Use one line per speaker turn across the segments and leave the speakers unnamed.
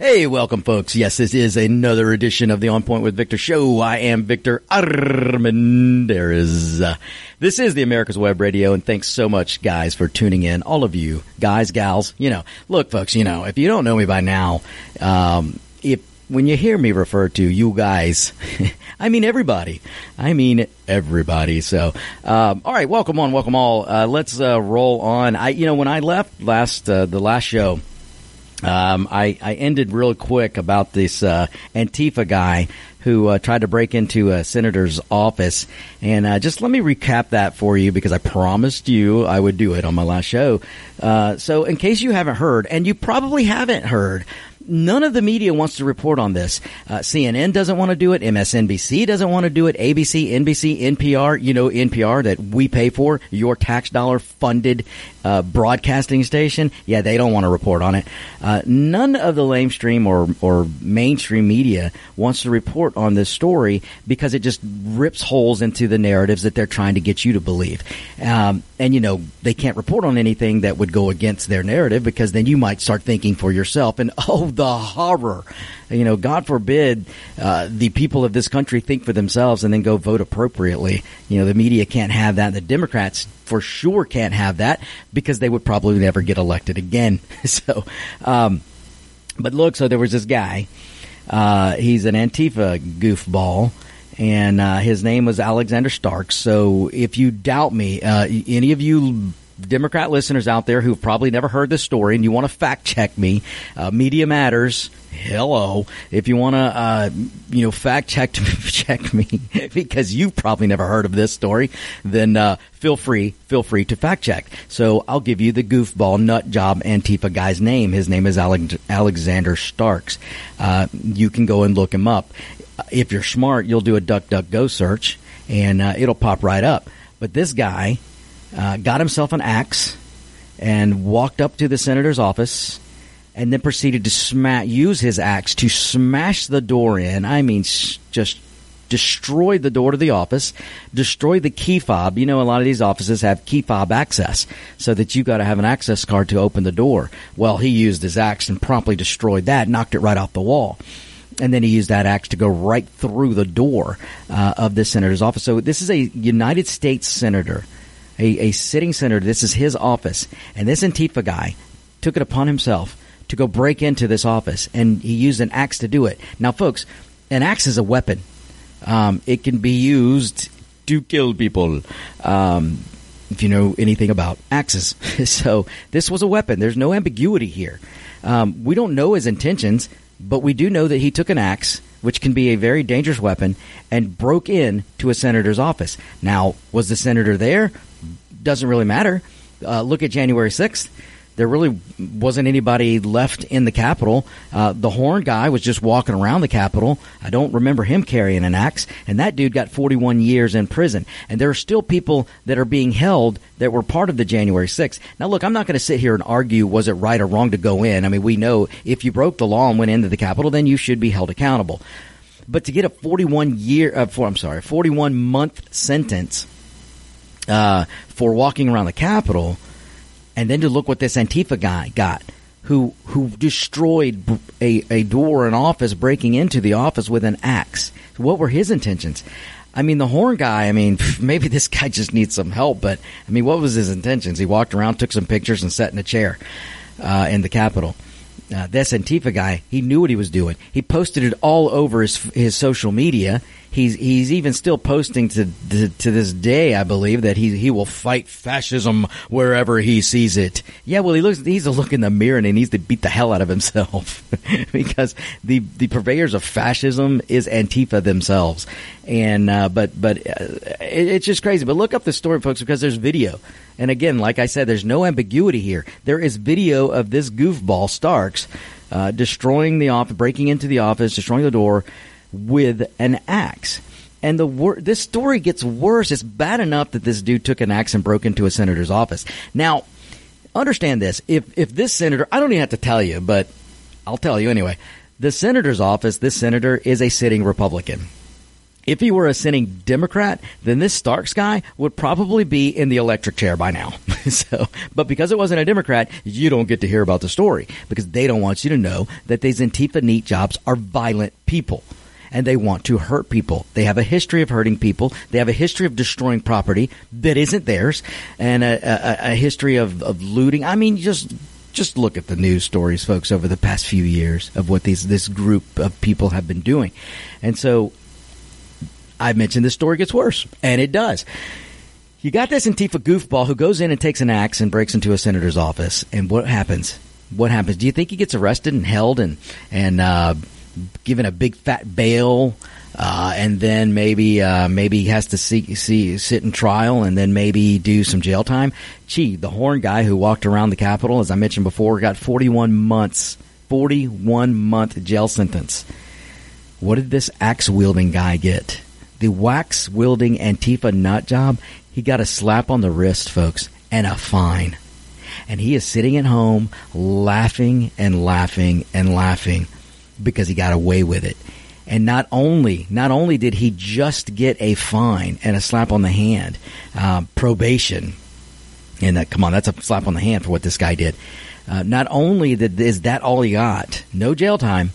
Hey, welcome folks. Yes, this is another edition of the On Point with Victor show. I am Victor Armendariz. This is the America's Web Radio and thanks so much guys for tuning in. All of you guys, gals, you know, look folks, you know, if you don't know me by now, um, if when you hear me refer to you guys, I mean everybody. I mean everybody. So, um, all right, welcome on, welcome all. Uh, let's uh, roll on. I, you know, when I left last uh, the last show, um, I, I ended real quick about this uh, Antifa guy who uh, tried to break into a senator's office. And uh, just let me recap that for you because I promised you I would do it on my last show. Uh, so, in case you haven't heard, and you probably haven't heard, none of the media wants to report on this. Uh, CNN doesn't want to do it. MSNBC doesn't want to do it. ABC, NBC, NPR, you know, NPR that we pay for, your tax dollar funded uh, broadcasting station. Yeah, they don't want to report on it. Uh, none of the lamestream or, or mainstream media wants to report on this story because it just rips holes into the narratives that they're trying to get you to believe. Um, and you know, they can't report on anything that would go against their narrative because then you might start thinking for yourself and, oh, the horror. You know, God forbid uh, the people of this country think for themselves and then go vote appropriately. You know, the media can't have that. The Democrats for sure can't have that because they would probably never get elected again. so, um, but look, so there was this guy. Uh, he's an Antifa goofball and uh, his name was Alexander Starks. So if you doubt me, uh, any of you Democrat listeners out there who've probably never heard this story and you want to fact check me, uh, Media Matters. Hello, if you want to, uh, you know, fact check check me because you've probably never heard of this story, then uh, feel free feel free to fact check. So I'll give you the goofball nut job Antifa guy's name. His name is Alexander Starks. Uh, you can go and look him up. If you're smart, you'll do a DuckDuckGo search and uh, it'll pop right up. But this guy uh, got himself an axe and walked up to the senator's office and then proceeded to sma- use his axe to smash the door in. I mean, just destroyed the door to the office, destroyed the key fob. You know, a lot of these offices have key fob access so that you've got to have an access card to open the door. Well, he used his axe and promptly destroyed that, knocked it right off the wall. And then he used that axe to go right through the door uh, of the senator's office. So this is a United States senator a, a sitting senator. This is his office. And this Antifa guy took it upon himself to go break into this office, and he used an axe to do it. Now, folks, an axe is a weapon. Um, it can be used to kill people. Um, if you know anything about axes. so this was a weapon. There's no ambiguity here. Um, we don't know his intentions, but we do know that he took an axe, which can be a very dangerous weapon, and broke in to a senator's office. Now, was the senator there? doesn't really matter. Uh, look at January 6th. There really wasn't anybody left in the Capitol. Uh, the horn guy was just walking around the Capitol. I don't remember him carrying an axe. And that dude got 41 years in prison. And there are still people that are being held that were part of the January 6th. Now, look, I'm not going to sit here and argue was it right or wrong to go in. I mean, we know if you broke the law and went into the Capitol, then you should be held accountable. But to get a 41 year, uh, for, I'm sorry, 41 month sentence uh, for walking around the Capitol, and then to look what this Antifa guy got, who who destroyed a, a door, an office, breaking into the office with an axe. What were his intentions? I mean, the horn guy, I mean, maybe this guy just needs some help, but I mean, what was his intentions? He walked around, took some pictures, and sat in a chair uh, in the Capitol. Uh, this Antifa guy, he knew what he was doing. He posted it all over his his social media. He's he's even still posting to, to, to this day, I believe, that he he will fight fascism wherever he sees it. Yeah, well, he looks he needs to look in the mirror and he needs to beat the hell out of himself because the the purveyors of fascism is Antifa themselves. And uh, but but uh, it, it's just crazy. But look up the story, folks, because there's video. And again, like I said, there's no ambiguity here. There is video of this goofball Starks uh, destroying the office, breaking into the office, destroying the door with an axe. And the wor- this story gets worse. It's bad enough that this dude took an axe and broke into a senator's office. Now, understand this: if if this senator, I don't even have to tell you, but I'll tell you anyway. The senator's office, this senator is a sitting Republican. If he were a sitting Democrat, then this Starks guy would probably be in the electric chair by now. so, but because it wasn't a Democrat, you don't get to hear about the story because they don't want you to know that these Antifa NEAT jobs are violent people and they want to hurt people. They have a history of hurting people. They have a history of destroying property that isn't theirs and a, a, a history of, of looting. I mean, just just look at the news stories, folks, over the past few years of what these this group of people have been doing. And so I mentioned this story gets worse, and it does. You got this Antifa goofball who goes in and takes an axe and breaks into a senator's office, and what happens? What happens? Do you think he gets arrested and held and and uh, given a big fat bail? Uh, and then maybe uh, maybe he has to see, see sit in trial and then maybe do some jail time. Gee, the horn guy who walked around the Capitol, as I mentioned before, got 41 months, 41 month jail sentence. What did this axe wielding guy get? The wax wielding Antifa nut job, he got a slap on the wrist, folks, and a fine. And he is sitting at home laughing and laughing and laughing because he got away with it. And not only, not only did he just get a fine and a slap on the hand, uh, probation, and that, come on, that's a slap on the hand for what this guy did. Uh, not only did, is that all he got, no jail time,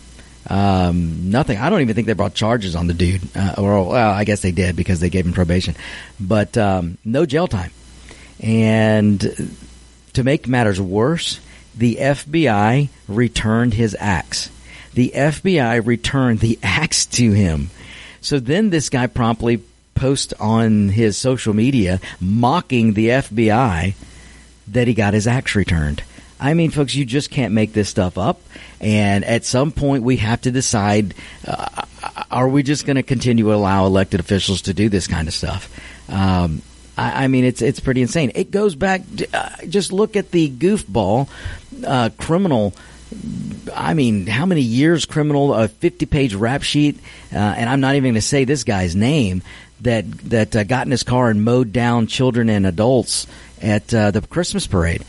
um, nothing. I don't even think they brought charges on the dude, uh, or well, I guess they did because they gave him probation, but um, no jail time. And to make matters worse, the FBI returned his axe. The FBI returned the axe to him. So then this guy promptly posts on his social media mocking the FBI that he got his axe returned. I mean, folks, you just can't make this stuff up. And at some point, we have to decide: uh, are we just going to continue to allow elected officials to do this kind of stuff? Um, I, I, mean, it's it's pretty insane. It goes back. Uh, just look at the goofball uh, criminal. I mean, how many years criminal? A fifty-page rap sheet, uh, and I'm not even going to say this guy's name. That that uh, got in his car and mowed down children and adults at uh, the Christmas parade.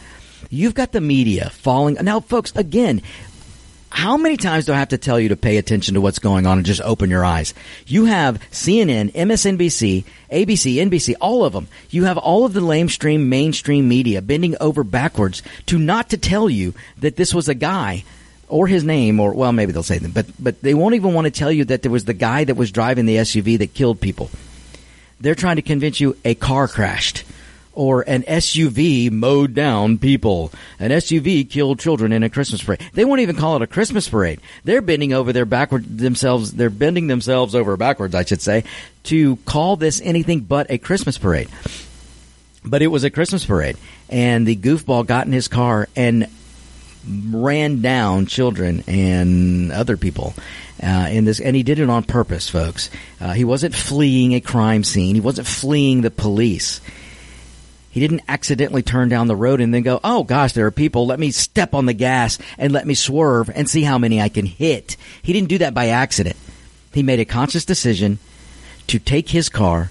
You've got the media falling. Now, folks, again, how many times do I have to tell you to pay attention to what's going on and just open your eyes? You have CNN, MSNBC, ABC, NBC, all of them. You have all of the lamestream mainstream media bending over backwards to not to tell you that this was a guy or his name or well maybe they'll say them but but they won't even want to tell you that there was the guy that was driving the SUV that killed people. They're trying to convince you a car crashed or an SUV mowed down people. An SUV killed children in a Christmas parade. They won't even call it a Christmas parade. They're bending over their backward themselves. They're bending themselves over backwards, I should say, to call this anything but a Christmas parade. But it was a Christmas parade, and the goofball got in his car and ran down children and other people. Uh, in this, and he did it on purpose, folks. Uh, he wasn't fleeing a crime scene. He wasn't fleeing the police. He didn't accidentally turn down the road and then go, oh gosh, there are people. Let me step on the gas and let me swerve and see how many I can hit. He didn't do that by accident. He made a conscious decision to take his car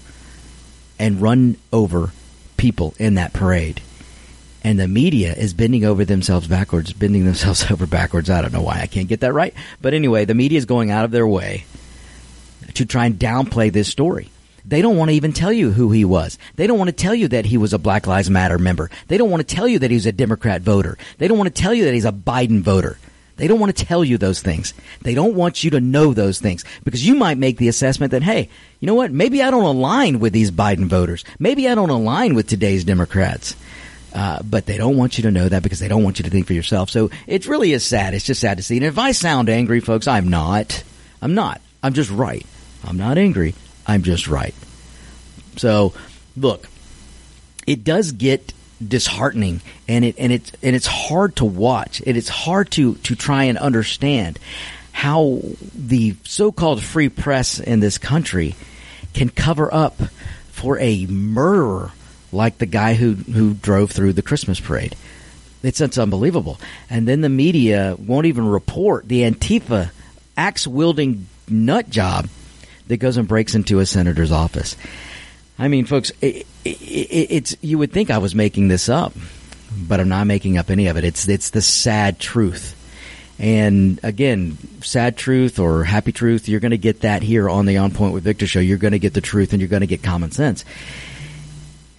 and run over people in that parade. And the media is bending over themselves backwards, bending themselves over backwards. I don't know why I can't get that right. But anyway, the media is going out of their way to try and downplay this story. They don't want to even tell you who he was. They don't want to tell you that he was a Black Lives Matter member. They don't want to tell you that he was a Democrat voter. They don't want to tell you that he's a Biden voter. They don't want to tell you those things. They don't want you to know those things because you might make the assessment that, hey, you know what? Maybe I don't align with these Biden voters. Maybe I don't align with today's Democrats. Uh, but they don't want you to know that because they don't want you to think for yourself. So it really is sad. It's just sad to see. And if I sound angry, folks, I'm not. I'm not. I'm just right. I'm not angry. I'm just right. So, look, it does get disheartening and it and it's and it's hard to watch and it's hard to to try and understand how the so-called free press in this country can cover up for a murderer like the guy who who drove through the Christmas parade. It's, it's unbelievable. And then the media won't even report the Antifa axe wielding nut job that goes and breaks into a senator's office. I mean, folks, it, it, it's you would think I was making this up, but I'm not making up any of it. It's it's the sad truth. And again, sad truth or happy truth, you're going to get that here on the On Point with Victor show. You're going to get the truth and you're going to get common sense.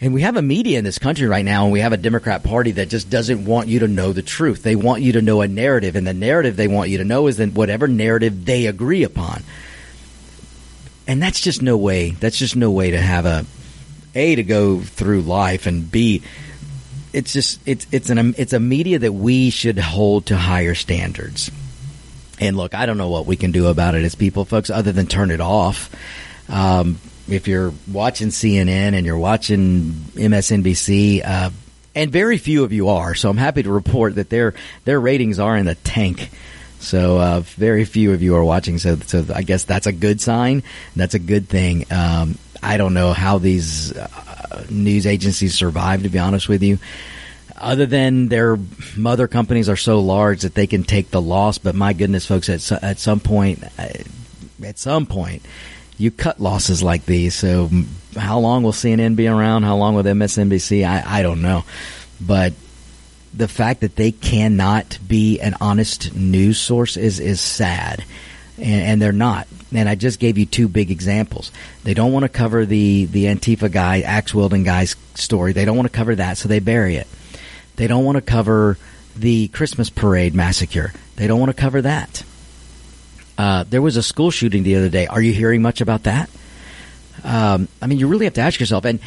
And we have a media in this country right now, and we have a Democrat Party that just doesn't want you to know the truth. They want you to know a narrative, and the narrative they want you to know is that whatever narrative they agree upon. And that's just no way. That's just no way to have a a to go through life, and b it's just it's it's an it's a media that we should hold to higher standards. And look, I don't know what we can do about it as people, folks, other than turn it off. Um, if you're watching CNN and you're watching MSNBC, uh, and very few of you are, so I'm happy to report that their their ratings are in the tank. So uh, very few of you are watching. So, so I guess that's a good sign. That's a good thing. Um, I don't know how these uh, news agencies survive. To be honest with you, other than their mother companies are so large that they can take the loss. But my goodness, folks, at at some point, uh, at some point, you cut losses like these. So how long will CNN be around? How long will MSNBC? I, I don't know. But the fact that they cannot be an honest news source is, is sad. And, and they're not. And I just gave you two big examples. They don't want to cover the, the Antifa guy, axe wielding guy's story. They don't want to cover that, so they bury it. They don't want to cover the Christmas parade massacre. They don't want to cover that. Uh, there was a school shooting the other day. Are you hearing much about that? Um, I mean, you really have to ask yourself. And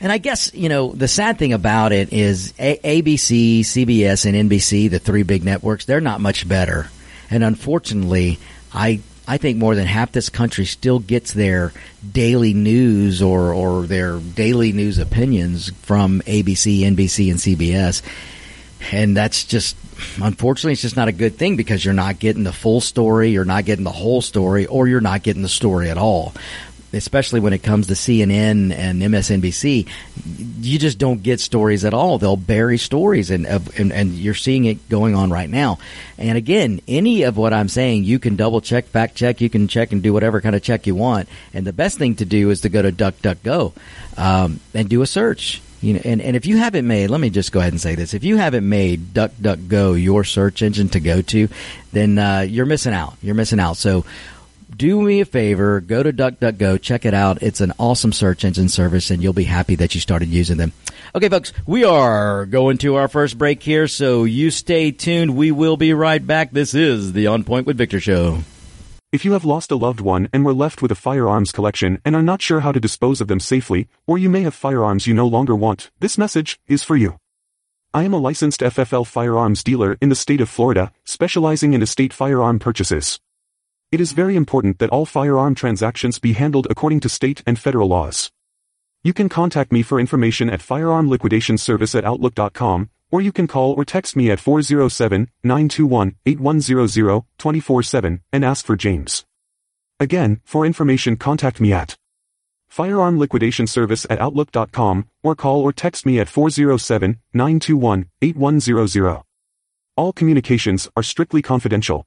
and I guess you know the sad thing about it is a- ABC, CBS, and NBC, the three big networks, they're not much better. And unfortunately, I I think more than half this country still gets their daily news or or their daily news opinions from ABC, NBC, and CBS. And that's just unfortunately, it's just not a good thing because you're not getting the full story, you're not getting the whole story, or you're not getting the story at all. Especially when it comes to CNN and MSNBC, you just don't get stories at all. They'll bury stories, and, and and you're seeing it going on right now. And again, any of what I'm saying, you can double check, fact check, you can check and do whatever kind of check you want. And the best thing to do is to go to DuckDuckGo um, and do a search you know, and, and if you haven't made, let me just go ahead and say this: if you haven't made DuckDuckGo your search engine to go to, then uh, you're missing out. You're missing out. So do me a favor, go to DuckDuckGo, check it out. It's an awesome search engine service, and you'll be happy that you started using them. Okay, folks, we are going to our first break here, so you stay tuned. We will be right back. This is the On Point with Victor show.
If you have lost a loved one and were left with a firearms collection and are not sure how to dispose of them safely, or you may have firearms you no longer want, this message is for you. I am a licensed FFL firearms dealer in the state of Florida, specializing in estate firearm purchases. It is very important that all firearm transactions be handled according to state and federal laws. You can contact me for information at firearmliquidationservice at outlook.com, or you can call or text me at 407-921-8100 24-7 and ask for James. Again, for information contact me at Firearm Liquidation Service at Outlook.com or call or text me at 407-921-8100. All communications are strictly confidential.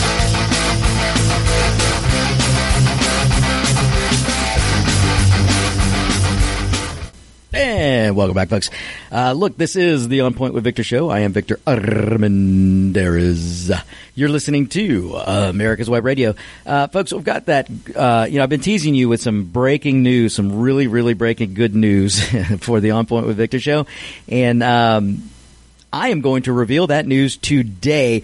And welcome back, folks. Uh, look, this is the On Point with Victor show. I am Victor Armendariz. You're listening to uh, America's Web Radio. Uh, folks, we've got that, uh, you know, I've been teasing you with some breaking news, some really, really breaking good news for the On Point with Victor show. And, um, I am going to reveal that news today,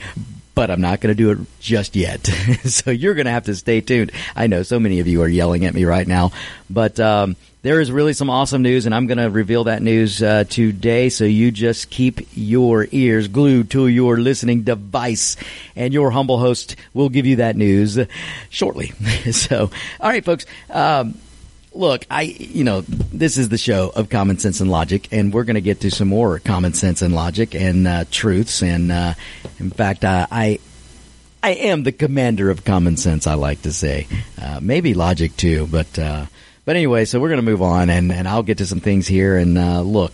but I'm not going to do it just yet. so you're going to have to stay tuned. I know so many of you are yelling at me right now, but um, there is really some awesome news, and I'm going to reveal that news uh, today. So you just keep your ears glued to your listening device, and your humble host will give you that news shortly. so, all right, folks. Um, look, I, you know, this is the show of common sense and logic, and we're going to get to some more common sense and logic and uh, truths. And uh, in fact, uh, I, I am the commander of common sense. I like to say, uh, maybe logic too, but uh, but anyway. So we're going to move on, and and I'll get to some things here. And uh, look,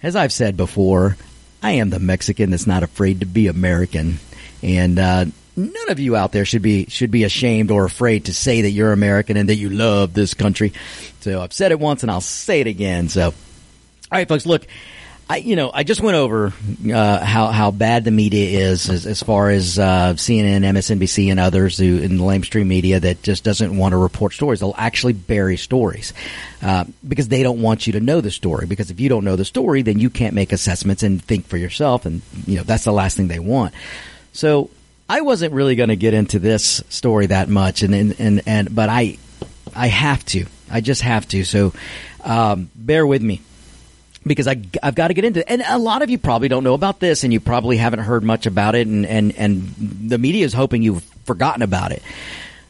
as I've said before, I am the Mexican that's not afraid to be American, and uh, none of you out there should be should be ashamed or afraid to say that you're American and that you love this country. So I've said it once, and I'll say it again. So, all right, folks, look. I, you know, I just went over uh, how how bad the media is as, as far as uh, CNN, MSNBC, and others who in the lamestream media that just doesn't want to report stories. They'll actually bury stories uh, because they don't want you to know the story. Because if you don't know the story, then you can't make assessments and think for yourself, and you know that's the last thing they want. So I wasn't really going to get into this story that much, and and and, and but I I have to. I just have to. So um, bear with me because I, I've got to get into it. And a lot of you probably don't know about this and you probably haven't heard much about it and, and, and the media is hoping you've forgotten about it.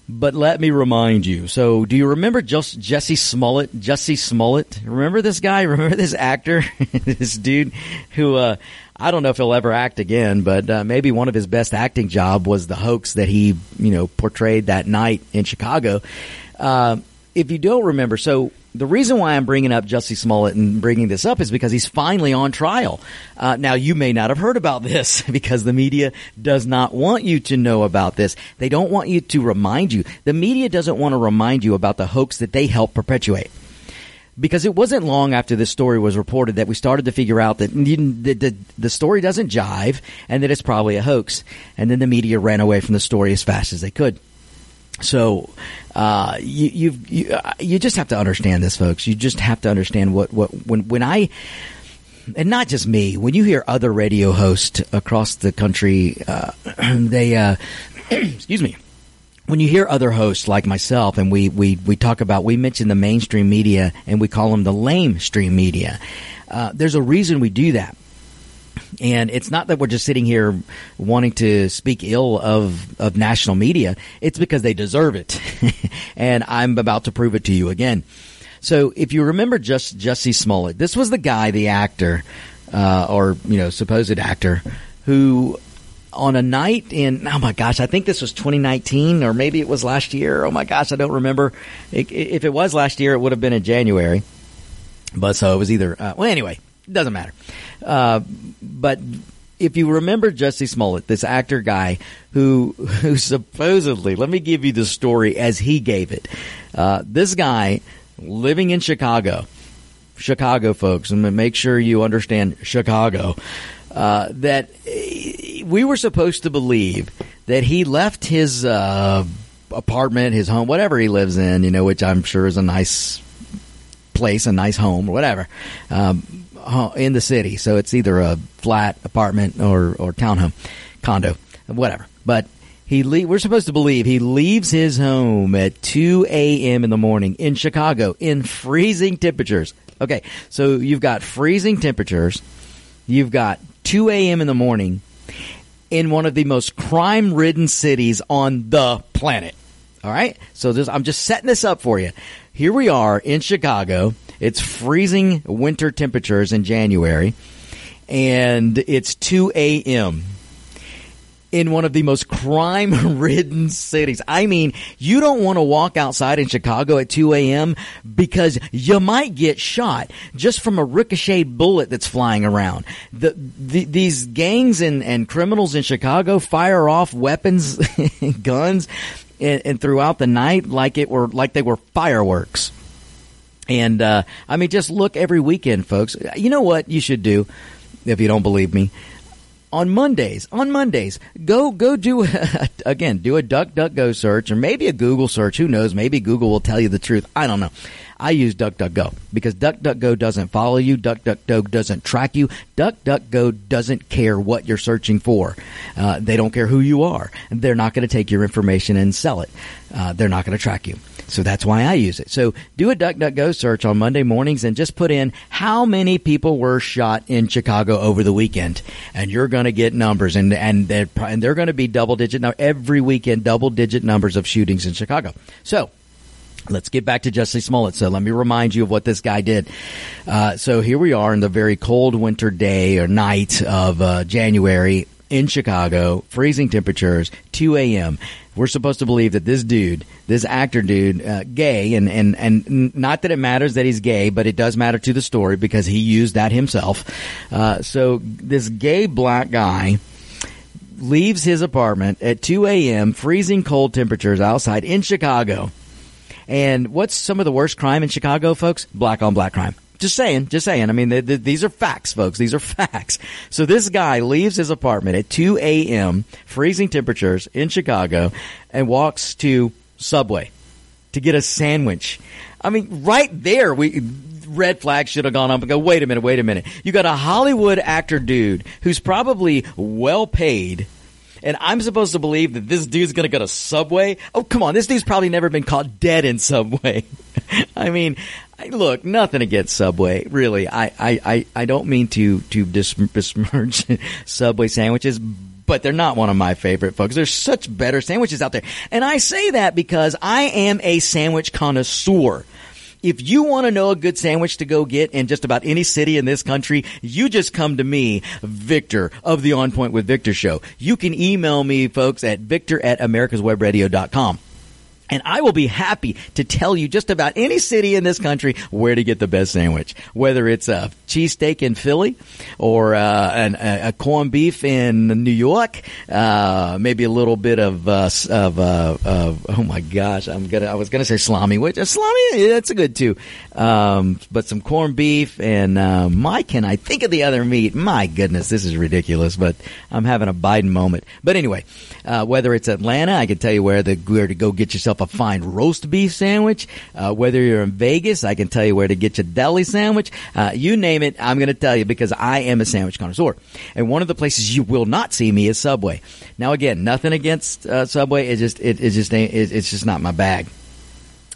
But let me remind you. So, do you remember just Jussie Smollett? Jussie Smollett. Remember this guy? Remember this actor? this dude who uh, I don't know if he'll ever act again, but uh, maybe one of his best acting job was the hoax that he, you know, portrayed that night in Chicago. Uh, if you don't remember, so the reason why I'm bringing up Jussie Smollett and bringing this up is because he's finally on trial. Uh, now, you may not have heard about this because the media does not want you to know about this. They don't want you to remind you. The media doesn't want to remind you about the hoax that they helped perpetuate. Because it wasn't long after this story was reported that we started to figure out that the, the, the story doesn't jive and that it's probably a hoax. And then the media ran away from the story as fast as they could. So uh, you you've, you uh, you just have to understand this, folks. You just have to understand what what when when I and not just me. When you hear other radio hosts across the country, uh, they uh, excuse me. When you hear other hosts like myself, and we, we, we talk about, we mention the mainstream media and we call them the lame stream media. Uh, there's a reason we do that and it's not that we're just sitting here wanting to speak ill of, of national media. It's because they deserve it. and I'm about to prove it to you again. So if you remember just Jussie Smollett, this was the guy, the actor, uh, or, you know, supposed actor, who on a night in, oh my gosh, I think this was 2019 or maybe it was last year. Oh my gosh, I don't remember. If it was last year, it would have been in January. But so it was either, uh, well, anyway, doesn't matter. Uh, but if you remember Jussie Smollett, this actor guy who who supposedly, let me give you the story as he gave it. Uh, this guy living in Chicago, Chicago folks, and make sure you understand Chicago. Uh, that we were supposed to believe that he left his uh, apartment, his home, whatever he lives in, you know, which I'm sure is a nice place, a nice home, or whatever. Um, in the city, so it's either a flat apartment or or townhome, condo, whatever. But he le- we're supposed to believe he leaves his home at 2 a.m. in the morning in Chicago in freezing temperatures. Okay, so you've got freezing temperatures, you've got 2 a.m. in the morning in one of the most crime-ridden cities on the planet. All right, so I'm just setting this up for you. Here we are in Chicago it's freezing winter temperatures in January, and it's 2 a.m. in one of the most crime ridden cities. I mean, you don't want to walk outside in Chicago at 2 a.m. because you might get shot just from a ricochet bullet that's flying around. The, the, these gangs and, and criminals in Chicago fire off weapons, guns, and, and throughout the night like it were like they were fireworks. And uh, I mean, just look every weekend, folks. You know what you should do if you don't believe me. On Mondays, on Mondays, go go do a, again do a DuckDuckGo search or maybe a Google search. Who knows? Maybe Google will tell you the truth. I don't know. I use DuckDuckGo because DuckDuckGo doesn't follow you. DuckDuckGo doesn't track you. DuckDuckGo doesn't care what you're searching for. Uh, they don't care who you are. They're not going to take your information and sell it. Uh, they're not going to track you. So that's why I use it. So do a DuckDuckGo search on Monday mornings and just put in how many people were shot in Chicago over the weekend, and you're going to get numbers, and and they're, and they're going to be double digit now every weekend, double digit numbers of shootings in Chicago. So Let's get back to Jussie Smollett. So let me remind you of what this guy did. Uh, so here we are in the very cold winter day or night of uh, January in Chicago, freezing temperatures, 2 a.m. We're supposed to believe that this dude, this actor dude, uh, gay, and, and, and not that it matters that he's gay, but it does matter to the story because he used that himself. Uh, so this gay black guy leaves his apartment at 2 a.m., freezing cold temperatures outside in Chicago. And what's some of the worst crime in Chicago, folks? Black on black crime. Just saying, just saying. I mean, they, they, these are facts, folks. These are facts. So this guy leaves his apartment at 2 a.m., freezing temperatures in Chicago, and walks to Subway to get a sandwich. I mean, right there, we red flag should have gone up and go, wait a minute, wait a minute. You got a Hollywood actor dude who's probably well paid and I'm supposed to believe that this dude's to go to Subway. Oh, come on. This dude's probably never been caught dead in Subway. I mean, look, nothing against Subway, really. I, I, I, I don't mean to, to besmirch Subway sandwiches, but they're not one of my favorite folks. There's such better sandwiches out there. And I say that because I am a sandwich connoisseur. If you want to know a good sandwich to go get in just about any city in this country, you just come to me, Victor of the On Point with Victor show. You can email me, folks, at victor at americaswebradio.com. And I will be happy to tell you just about any city in this country where to get the best sandwich. Whether it's a cheesesteak in Philly or uh, an, a, a corned beef in New York, uh, maybe a little bit of, uh, of, uh, of, oh my gosh, I'm gonna, I was gonna say salami, which uh, salami, that's a good too. Um, but some corned beef and, uh, my, can I think of the other meat? My goodness, this is ridiculous, but I'm having a Biden moment. But anyway, whether it's Atlanta, I can tell you where the, where to go get yourself a fine roast beef sandwich. Uh, whether you're in Vegas, I can tell you where to get your deli sandwich. Uh, you name it, I'm going to tell you because I am a sandwich connoisseur. And one of the places you will not see me is Subway. Now, again, nothing against uh, Subway. It just it, it just it's just not my bag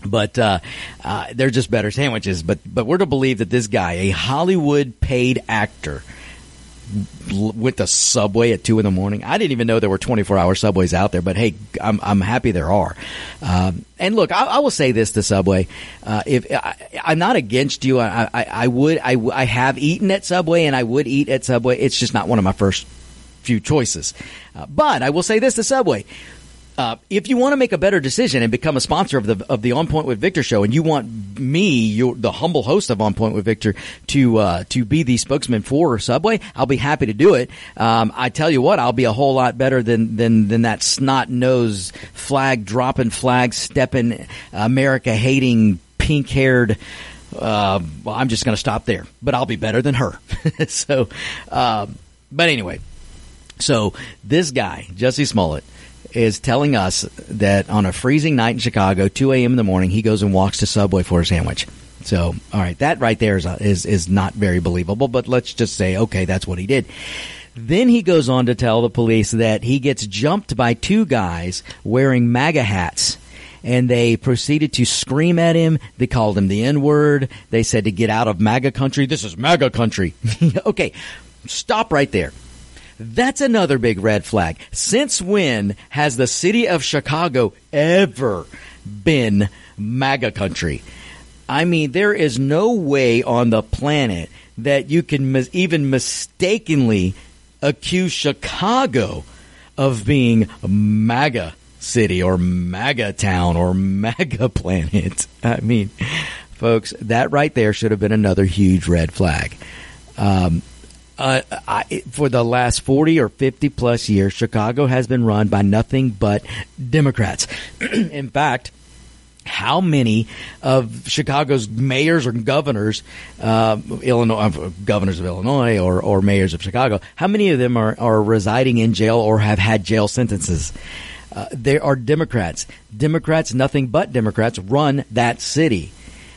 but uh, uh, they're just better sandwiches. But but we're to believe that this guy, a Hollywood paid actor, went to Subway at two in the morning. I didn't even know there were 24 hour Subways out there, but hey, I'm, I'm happy there are. Um, and look, I, I, will say this to Subway. Uh, if I, am not against you, I, I, I would, I, I have eaten at Subway and I would eat at Subway. It's just not one of my first few choices. Uh, but I will say this to Subway. Uh, if you want to make a better decision and become a sponsor of the of the On Point with Victor show, and you want me, your, the humble host of On Point with Victor, to uh, to be the spokesman for Subway, I'll be happy to do it. Um, I tell you what, I'll be a whole lot better than than than that snot nose flag dropping, flag stepping, America hating, pink haired. Uh, well, I'm just going to stop there, but I'll be better than her. so, um, but anyway, so this guy, Jussie Smollett is telling us that on a freezing night in Chicago, 2 a.m. in the morning, he goes and walks to Subway for a sandwich. So, all right, that right there is, uh, is, is not very believable, but let's just say, okay, that's what he did. Then he goes on to tell the police that he gets jumped by two guys wearing MAGA hats. And they proceeded to scream at him. They called him the N word. They said to get out of MAGA country. This is MAGA country. okay, stop right there. That's another big red flag. Since when has the city of Chicago ever been MAGA country? I mean, there is no way on the planet that you can mis- even mistakenly accuse Chicago of being MAGA city or MAGA town or MAGA planet. I mean, folks, that right there should have been another huge red flag. Um, uh, I, for the last 40 or 50 plus years, Chicago has been run by nothing but Democrats. In fact, how many of Chicago's mayors or governors, uh, Illinois, uh, governors of Illinois or, or mayors of Chicago, how many of them are, are residing in jail or have had jail sentences? Uh, are Democrats. Democrats, nothing but Democrats, run that city.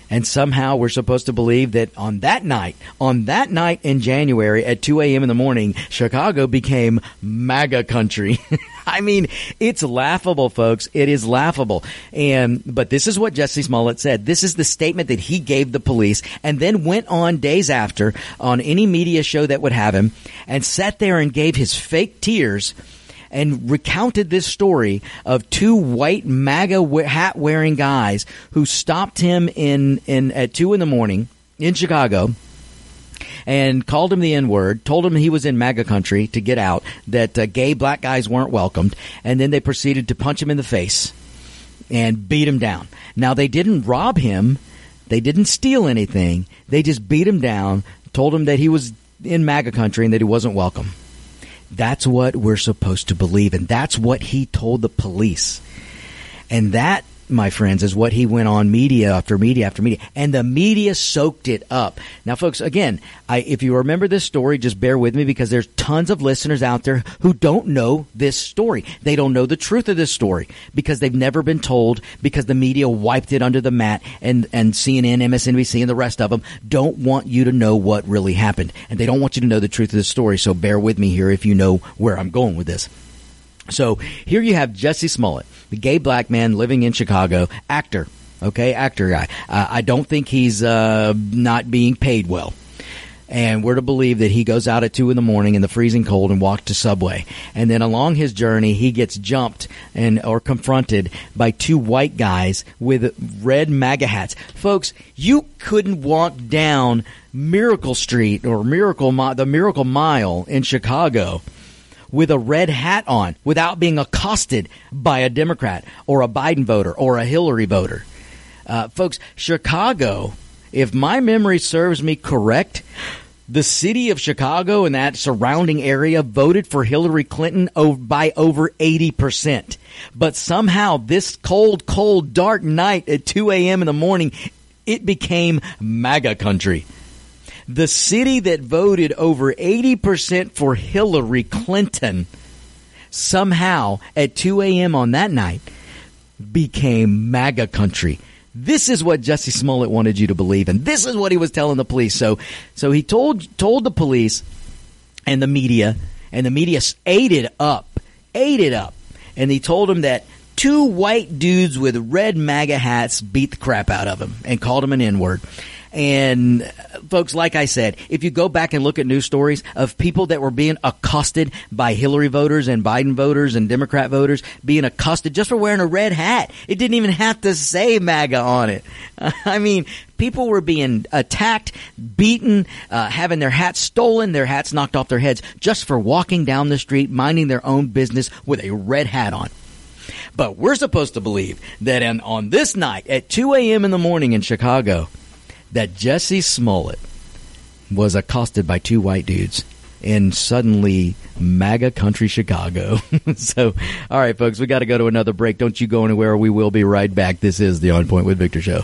And somehow we're supposed to believe that on that night, on that night in January at 2 a.m. in the morning, Chicago became MAGA country. I mean, it's laughable, folks. It is laughable. And, but this is what Jussie Smollett said. This is the statement that he gave the police and then went on days after on any media show that would have him and sat there and gave his fake tears and recounted this story of two white MAGA hat wearing guys who stopped him in, in at two in the morning in Chicago and called him the N word, told him he was in MAGA country to get out, that uh, gay black guys weren't welcomed, and then they proceeded to punch him in the face and beat him down. Now, they didn't rob him, they didn't steal anything, they just beat him down, told him that he was in MAGA country and that he wasn't welcome. That's what we're supposed to believe, and that's what he told the police. And that my friends, is what he went on media after media after media, and the media soaked it up. Now, folks, again, I, if you remember this story, just bear with me because there's tons of listeners out there who don't know this story. They don't know the truth of this story because they've never been told because the media wiped it under the mat, and and CNN, MSNBC, and the rest of them don't want you to know what really happened, and they don't want you to know the truth of the story. So bear with me here if you know where I'm going with this. So here you have Jussie Smollett, the gay black man living in Chicago, actor. Okay, actor guy. Uh, I don't think he's uh, not being paid well. And we're to believe that he goes out at two in the morning in the freezing cold and walks to Subway. And then along his journey, he gets jumped and or confronted by two white guys with red MAGA hats. Folks, you couldn't walk down Miracle Street or Miracle the Miracle Mile in Chicago with a red hat on without being accosted by a Democrat or a Biden voter or a Hillary voter. Uh, folks, Chicago, if my memory serves me correct, the city of Chicago and that surrounding area voted for Hillary Clinton by over 80%. But somehow this cold, cold, dark night at 2 a.m. in the morning, it became MAGA country the city that voted over 80% for Hillary Clinton somehow at 2 a.m. on that night became MAGA country. This is what Jussie Smollett wanted you to believe, and this is what he was telling the police. So, so he told told the police and the media, and the media ate it up, ate it up, and he told them that two white dudes with red MAGA hats beat the crap out of him and called him an N word. And folks, like I said, if you go back and look at news stories of people that were being accosted by Hillary voters and Biden voters and Democrat voters being accosted just for wearing a red hat, it didn't even have to say MAGA on it. I mean, people were being attacked, beaten, uh, having their hats stolen, their hats knocked off their heads just for walking down the street, minding their own business with a red hat on. But we're supposed to believe that on this night at 2 a.m. in the morning in Chicago, that Jussie Smollett was accosted by two white dudes in suddenly MAGA country Chicago. so, all right, folks, we got to go to another break. Don't you go anywhere. We will be right back. This is the On Point with Victor show.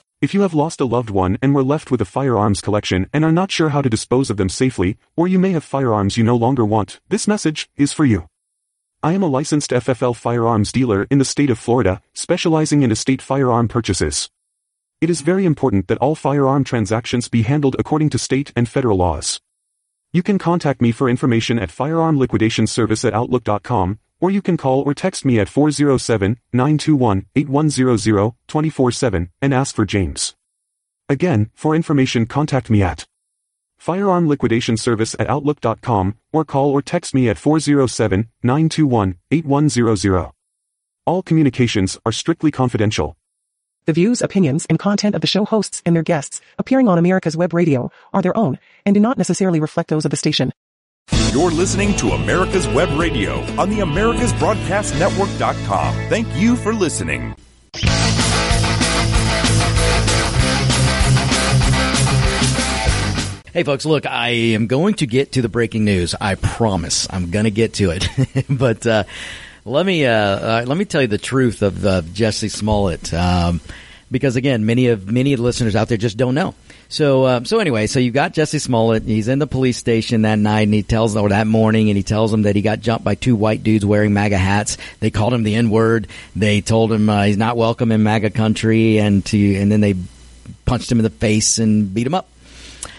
If you have lost a loved one and were left with a firearms collection and are not sure how to dispose of them safely, or you may have firearms you no longer want, this message is for you. I am a licensed FFL firearms dealer in the state of Florida, specializing in estate firearm purchases. It is very important that all firearm transactions be handled according to state and federal laws. You can contact me for information at firearmliquidationservice at outlook.com or you can call or text me at 407-921-8100 24-7 and ask for James. Again, for information contact me at Firearm Liquidation Service at Outlook.com or call or text me at 407-921-8100. All communications are strictly confidential.
The views, opinions, and content of the show hosts and their guests appearing on America's Web Radio are their own and do not necessarily reflect those of the station.
You're listening to America's Web Radio on the AmericasBroadcastNetwork.com. Thank you for listening.
Hey folks, look, I am going to get to the breaking news. I promise. I'm going to get to it. but uh, let me uh, uh, let me tell you the truth of uh, Jussie Smollett. Um, because again, many of many of the listeners out there just don't know. So uh, so anyway, so you've got Jussie Smollett. He's in the police station that night, and he tells or that morning, and he tells them that he got jumped by two white dudes wearing MAGA hats. They called him the N word. They told him uh, he's not welcome in MAGA country, and to and then they punched him in the face and beat him up.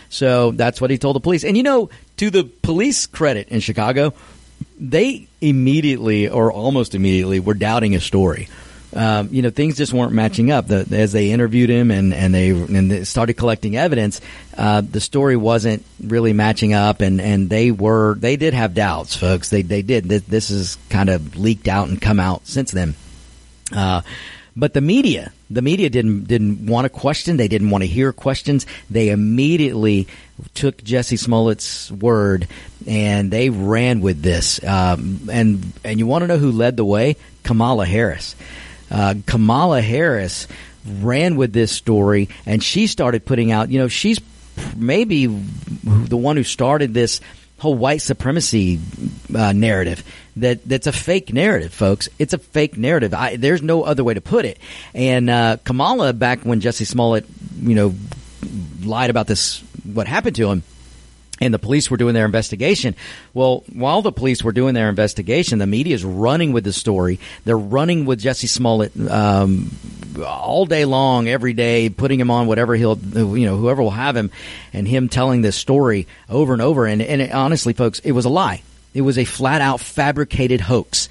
So that's what he told the police. And you know, to the police credit in Chicago, they immediately or almost immediately were doubting his story um, you know, things just weren't matching up. The, as they interviewed him and, and they and they started collecting evidence, uh, the story wasn't really matching up, and, and they were they did have doubts, folks. They they did. This, has kind of leaked out and come out since then. Uh, but the media, the media didn't didn't want to question. They didn't want to hear questions. They immediately took Jussie Smollett's word and they ran with this. Um, and and you want to know who led the way? Kamala Harris uh, Kamala Harris ran with this story and she started putting out, you know, she's maybe the one who started this whole white supremacy uh, narrative that that's a fake narrative, folks. It's a fake narrative. I, there's no other way to put it. And uh, Kamala, back when Jussie Smollett, you know, lied about this, what happened to him, and the police were doing their investigation. Well, while the police were doing their investigation, the media is running with the story. They're running with Jussie Smollett um, all day long, every day, putting him on whatever he'll, you know, whoever will have him, and him telling this story over and over. And, and it, honestly, folks, it was a lie. It was a flat out fabricated hoax.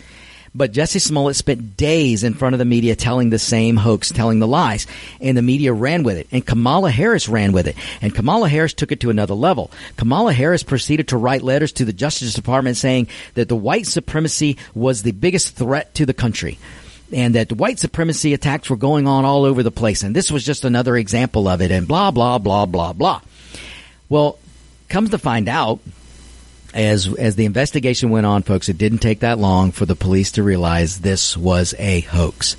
But Jussie Smollett spent days in front of the media telling the same hoax, telling the lies. And the media ran with it. And Kamala Harris ran with it. And Kamala Harris took it to another level. Kamala Harris proceeded to write letters to the Justice Department saying that the white supremacy was the biggest threat to the country and that the white supremacy attacks were going on all over the place. And this was just another example of it and blah, blah, blah, blah, blah. Well, comes to find out, as as the investigation went on, folks, it didn't take that long for the police to realize this was a hoax.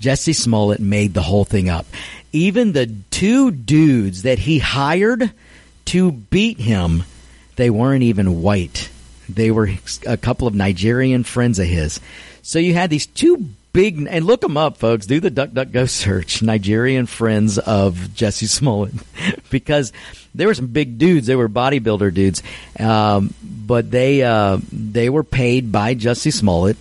Jussie Smollett made the whole thing up. Even the two dudes that he hired to beat him, they weren't even white. They were a couple of Nigerian friends of his. So you had these two big and look them up, folks. Do the DuckDuckGo search. Nigerian friends of Jussie Smollett, because there were some big dudes. They were bodybuilder dudes, um, but they uh, they were paid by Jussie Smollett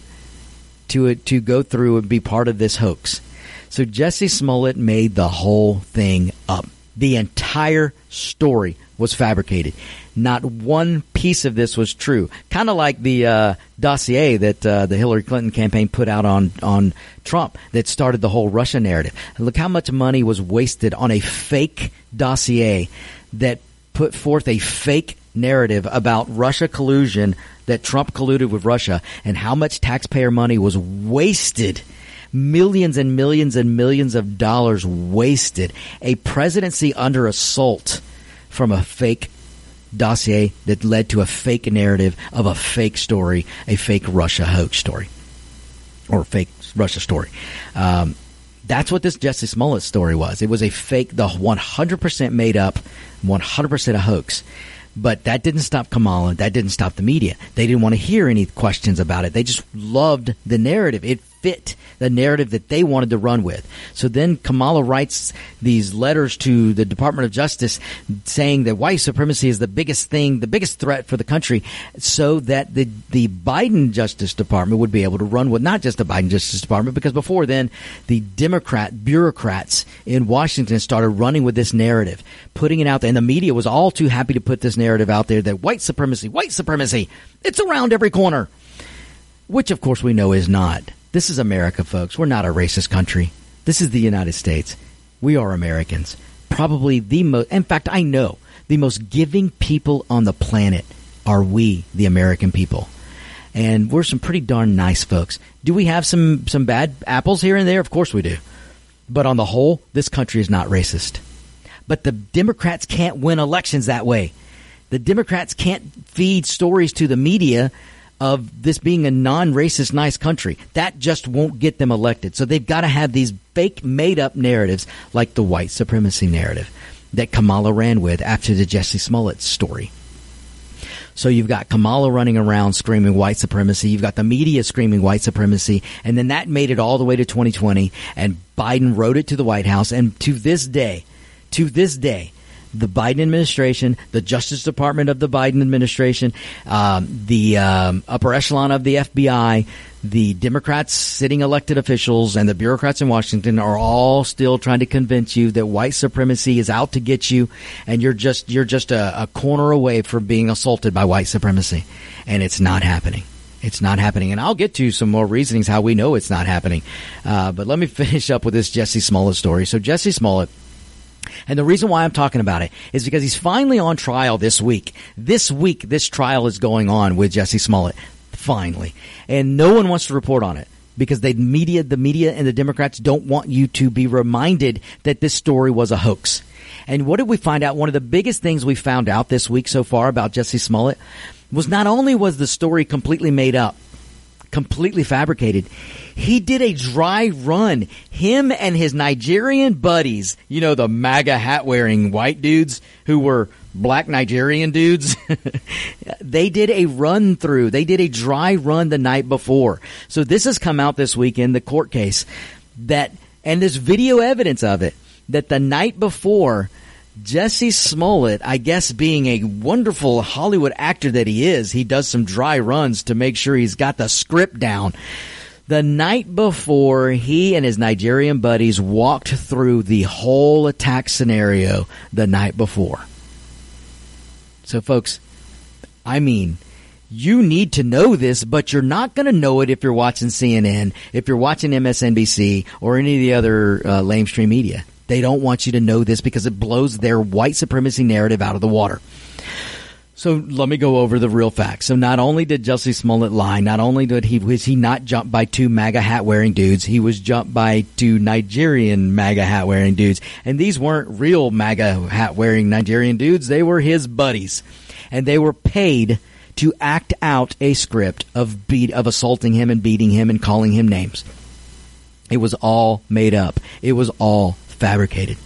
to to go through and be part of this hoax. So Jussie Smollett made the whole thing up. The entire story was fabricated. Not one piece of this was true. Kind of like the uh, dossier that uh, the Hillary Clinton campaign put out on on Trump that started the whole Russia narrative. Look how much money was wasted on a fake dossier that put forth a fake narrative about Russia collusion that Trump colluded with Russia and how much taxpayer money was wasted millions and millions and millions of dollars wasted a presidency under assault from a fake dossier that led to a fake narrative of a fake story, a fake Russia hoax story, or fake Russia story. Um, that's what this Jussie Smollett story was. It was a fake, the 100% made up, 100% a hoax. But that didn't stop Kamala. That didn't stop the media. They didn't want to hear any questions about it. They just loved the narrative. It fit the narrative that they wanted to run with. So then Kamala writes these letters to the Department of Justice saying that white supremacy is the biggest thing, the biggest threat for the country, so that the the Biden Justice Department would be able to run with not just the Biden Justice Department, because before then the Democrat bureaucrats in Washington started running with this narrative, putting it out there, and the media was all too happy to put this narrative out there that white supremacy, white supremacy, it's around every corner. Which of course we know is not. This is America, folks. We're not a racist country. This is the United States. We are Americans. Probably the most, in fact, I know the most giving people on the planet are we, the American people. And we're some pretty darn nice folks. Do we have some, some bad apples here and there? Of course we do. But on the whole, this country is not racist. But the Democrats can't win elections that way. The Democrats can't feed stories to the media of this being a non-racist nice country. That just won't get them elected. So they've got to have these fake made up narratives like the white supremacy narrative that Kamala ran with after the Jussie Smollett story. So you've got Kamala running around screaming white supremacy. You've got the media screaming white supremacy. And then that made it all the way to 2020 and Biden wrote it to the White House. And to this day, to this day, the Biden administration, the Justice Department of the Biden administration, um, the um, upper echelon of the FBI, the Democrats sitting elected officials, and the bureaucrats in Washington are all still trying to convince you that white supremacy is out to get you, and you're just you're just a, a corner away from being assaulted by white supremacy, and it's not happening. It's not happening. And I'll get to some more reasonings how we know it's not happening. Uh, but let me finish up with this Jussie Smollett story. So Jussie Smollett and the reason why I'm talking about it is because he's finally on trial this week. This week, this trial is going on with Jussie Smollett. Finally. And no one wants to report on it because they media, the media and the Democrats don't want you to be reminded that this story was a hoax. And what did we find out? One of the biggest things we found out this week so far about Jussie Smollett was not only was the story completely made up, completely fabricated. He did a dry run. Him and his Nigerian buddies, you know, the MAGA hat wearing white dudes who were black Nigerian dudes, they did a run through. They did a dry run the night before. So this has come out this week in the court case that, and there's video evidence of it, that the night before, Jussie Smollett, I guess being a wonderful Hollywood actor that he is, he does some dry runs to make sure he's got the script down. The night before, he and his Nigerian buddies walked through the whole attack scenario the night before. So, folks, I mean, you need to know this, but you're not going to know it if you're watching CNN, if you're watching MSNBC, or any of the other uh, lamestream media. They don't want you to know this because it blows their white supremacy narrative out of the water. So let me go over the real facts. So not only did Jussie Smollett lie, not only did he was he not jumped by two MAGA hat wearing dudes, he was jumped by two Nigerian MAGA hat wearing dudes. And these weren't real MAGA hat wearing Nigerian dudes, they were his buddies. And they were paid to act out a script of beat of assaulting him and beating him and calling him names. It was all made up. It was all fabricated.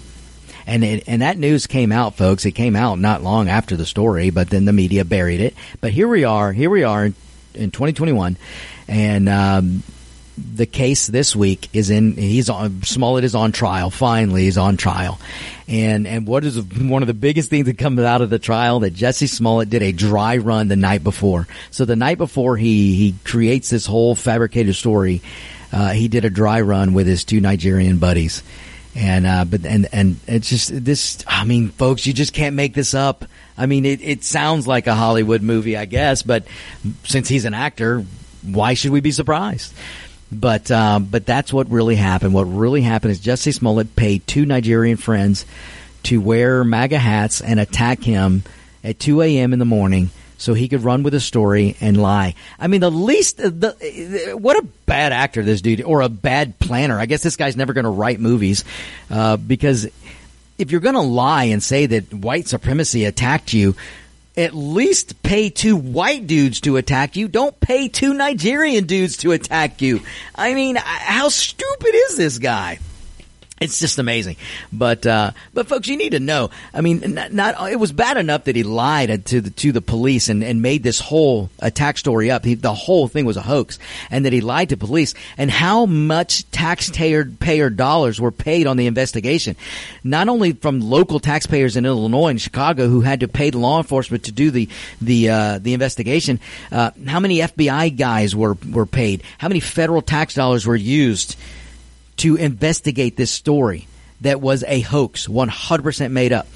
And it, and that news came out, folks. It came out not long after the story, but then the media buried it. But here we are. Here we are in, in 2021, and um, the case this week is in. He's on. Smollett is on trial. Finally, he's on trial. And and what is one of the biggest things that comes out of the trial that Jussie Smollett did a dry run the night before. So the night before he he creates this whole fabricated story, uh, he did a dry run with his two Nigerian buddies and uh, but and and it's just this. I mean, folks, you just can't make this up. I mean, it, it sounds like a Hollywood movie, I guess, but since he's an actor, why should we be surprised? But um, but that's what really happened. What really happened is Jussie Smollett paid two Nigerian friends to wear MAGA hats and attack him at 2 a.m. in the morning so he could run with a story and lie. I mean, the least, the, what a bad actor this dude, or a bad planner. I guess this guy's never going to write movies, uh, because if you're going to lie and say that white supremacy attacked you, at least pay two white dudes to attack you. Don't pay two Nigerian dudes to attack you. I mean, how stupid is this guy? It's just amazing, but uh, but folks, you need to know. I mean, not, not, it was bad enough that he lied to the to the police and, and made this whole attack story up. He, the whole thing was a hoax, and that he lied to police. And how much taxpayer payer dollars were paid on the investigation? Not only from local taxpayers in Illinois and Chicago who had to pay law enforcement to do the the uh, the investigation. Uh, how many FBI guys were were paid? How many federal tax dollars were used? To investigate this story that was a hoax, 100% made up.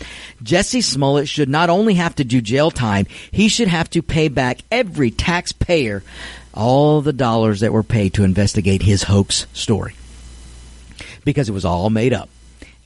Jussie Smollett should not only have to do jail time, he should have to pay back every taxpayer all the dollars that were paid to investigate his hoax story. Because it was all made up.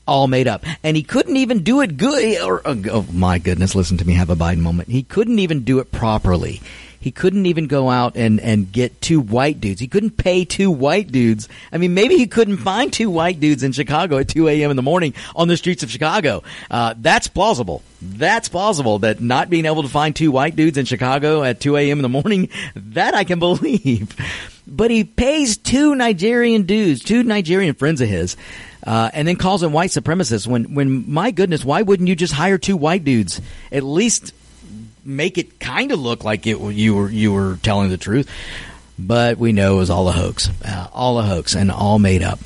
All made up. And he couldn't even do it good. Or, oh my goodness, listen to me have a Biden moment. He couldn't even do it properly. He couldn't even go out and, and get two white dudes. He couldn't pay two white dudes. I mean, maybe he couldn't find two white dudes in Chicago at 2 a.m. in the morning on the streets of Chicago. Uh, that's plausible. That's plausible that not being able to find two white dudes in Chicago at 2 a.m. in the morning, that I can believe. But he pays two Nigerian dudes, two Nigerian friends of his, uh, and then calls them white supremacists. When, when my goodness, why wouldn't you just hire two white dudes? At least make it kind of look like it you were you were telling the truth, but we know it was all a hoax, uh, all a hoax, and all made up.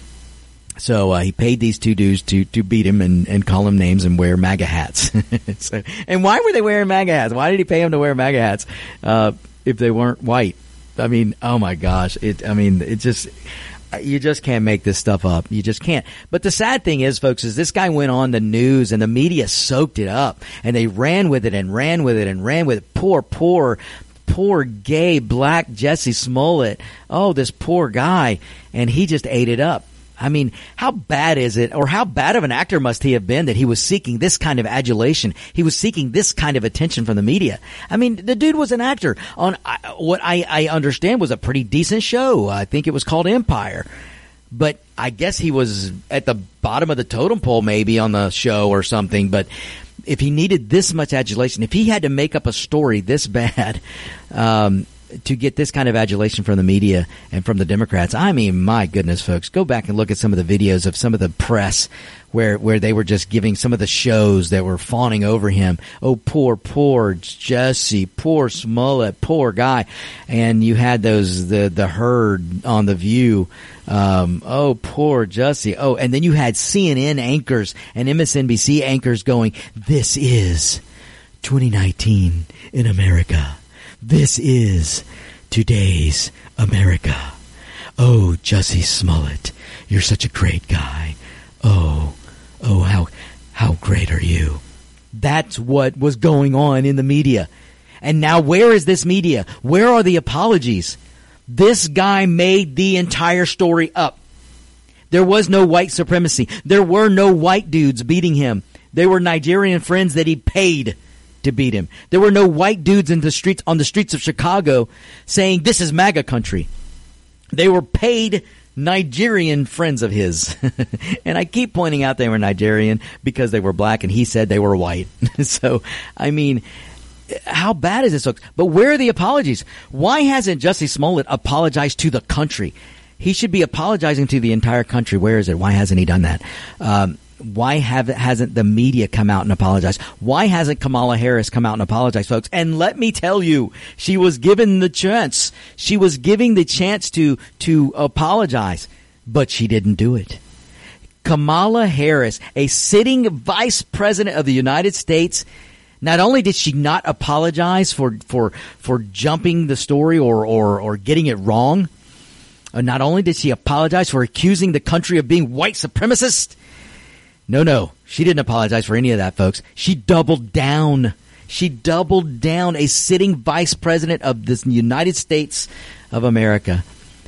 So uh, he paid these two dudes to to beat him and, and call him names and wear MAGA hats. so, and why were they wearing MAGA hats? Why did he pay them to wear MAGA hats uh, if they weren't white? I mean, oh my gosh! It. I mean, it just you just can't make this stuff up. You just can't. But the sad thing is, folks, is this guy went on the news and the media soaked it up and they ran with it and ran with it and ran with it. Poor, poor, poor gay black Jussie Smollett. Oh, this poor guy. And he just ate it up. I mean, how bad is it, or how bad of an actor must he have been that he was seeking this kind of adulation? He was seeking this kind of attention from the media. I mean, the dude was an actor on what I, I understand was a pretty decent show. I think it was called Empire. But I guess he was at the bottom of the totem pole maybe on the show or something. But if he needed this much adulation, if he had to make up a story this bad, um, to get this kind of adulation from the media and from the Democrats. I mean, my goodness, folks, go back and look at some of the videos of some of the press where where they were just giving some of the shows that were fawning over him. Oh, poor, poor Jussie, poor Smollett, poor guy. And you had those the the herd on the View. Um, oh, poor Jussie. Oh, and then you had CNN anchors and MSNBC anchors going, "This is 2019 in America." This is today's America. Oh, Jussie Smollett, you're such a great guy. Oh, oh, how, how great are you? That's what was going on in the media. And now where is this media? Where are the apologies? This guy made the entire story up. There was no white supremacy. There were no white dudes beating him. They were Nigerian friends that he paid to beat him. There were no white dudes in the streets on the streets of Chicago saying this is MAGA country. They were paid Nigerian friends of his. and I keep pointing out they were Nigerian because they were black and he said they were white. so, I mean, how bad is this? Look? But where are the apologies? Why hasn't Jussie Smollett apologized to the country? He should be apologizing to the entire country. Where is it? Why hasn't he done that? Um, why have, hasn't the media come out and apologized? Why hasn't Kamala Harris come out and apologized, folks? And let me tell you, she was given the chance. She was giving the chance to, to apologize, but she didn't do it. Kamala Harris, a sitting vice president of the United States, not only did she not apologize for, for, for jumping the story or, or, or getting it wrong, uh, not only did she apologize for accusing the country of being white supremacist, no, no, she didn't apologize for any of that, folks. She doubled down. She doubled down a sitting vice president of the United States of America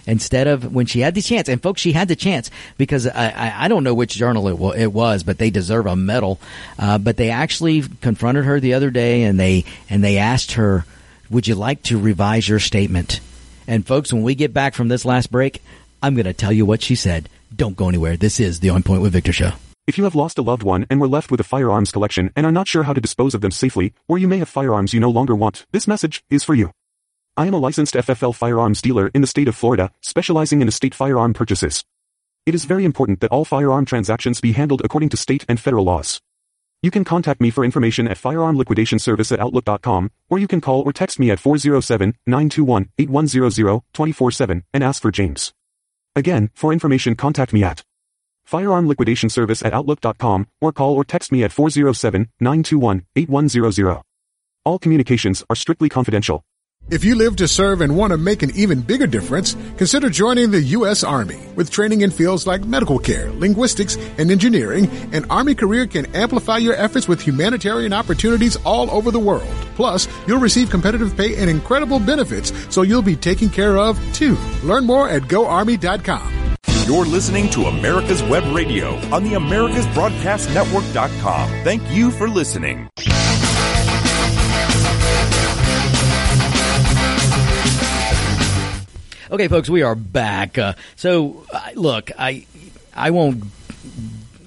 instead of when she had the chance. And folks, she had the chance because I, I, I don't know which journal it, w- it was, but they deserve a medal. Uh, but they actually confronted her the other day and they and they asked her, "Would you like to revise your statement?" And folks, when we get back from this last break, I'm going to tell you what she said. Don't go anywhere. This is the On Point with Victor show.
If you have lost a loved one and were left with a firearms collection and are not sure how to dispose of them safely, or you may have firearms you no longer want, this message is for you. I am a licensed FFL firearms dealer in the state of Florida, specializing in estate firearm purchases. It is very important that all firearm transactions be handled according to state and federal laws. You can contact me for information at firearmliquidationservice at outlook.com, or you can call or text me at 407-921-8100 24-7 and ask for James. Again, for information contact me at Firearm Liquidation Service at Outlook.com, or call or text me at 407-921-8100. All communications are strictly confidential.
If you live to serve and want to make an even bigger difference, consider joining the U.S. Army. With training in fields like medical care, linguistics, and engineering, an Army career can amplify your efforts with humanitarian opportunities all over the world. Plus, you'll receive competitive pay and incredible benefits, so you'll be taken care of too. Learn more at GoArmy.com.
You're listening to America's Web Radio on the AmericasBroadcastNetwork.com. Thank you for listening.
Okay, folks, we are back. Uh, so, uh, look, I I won't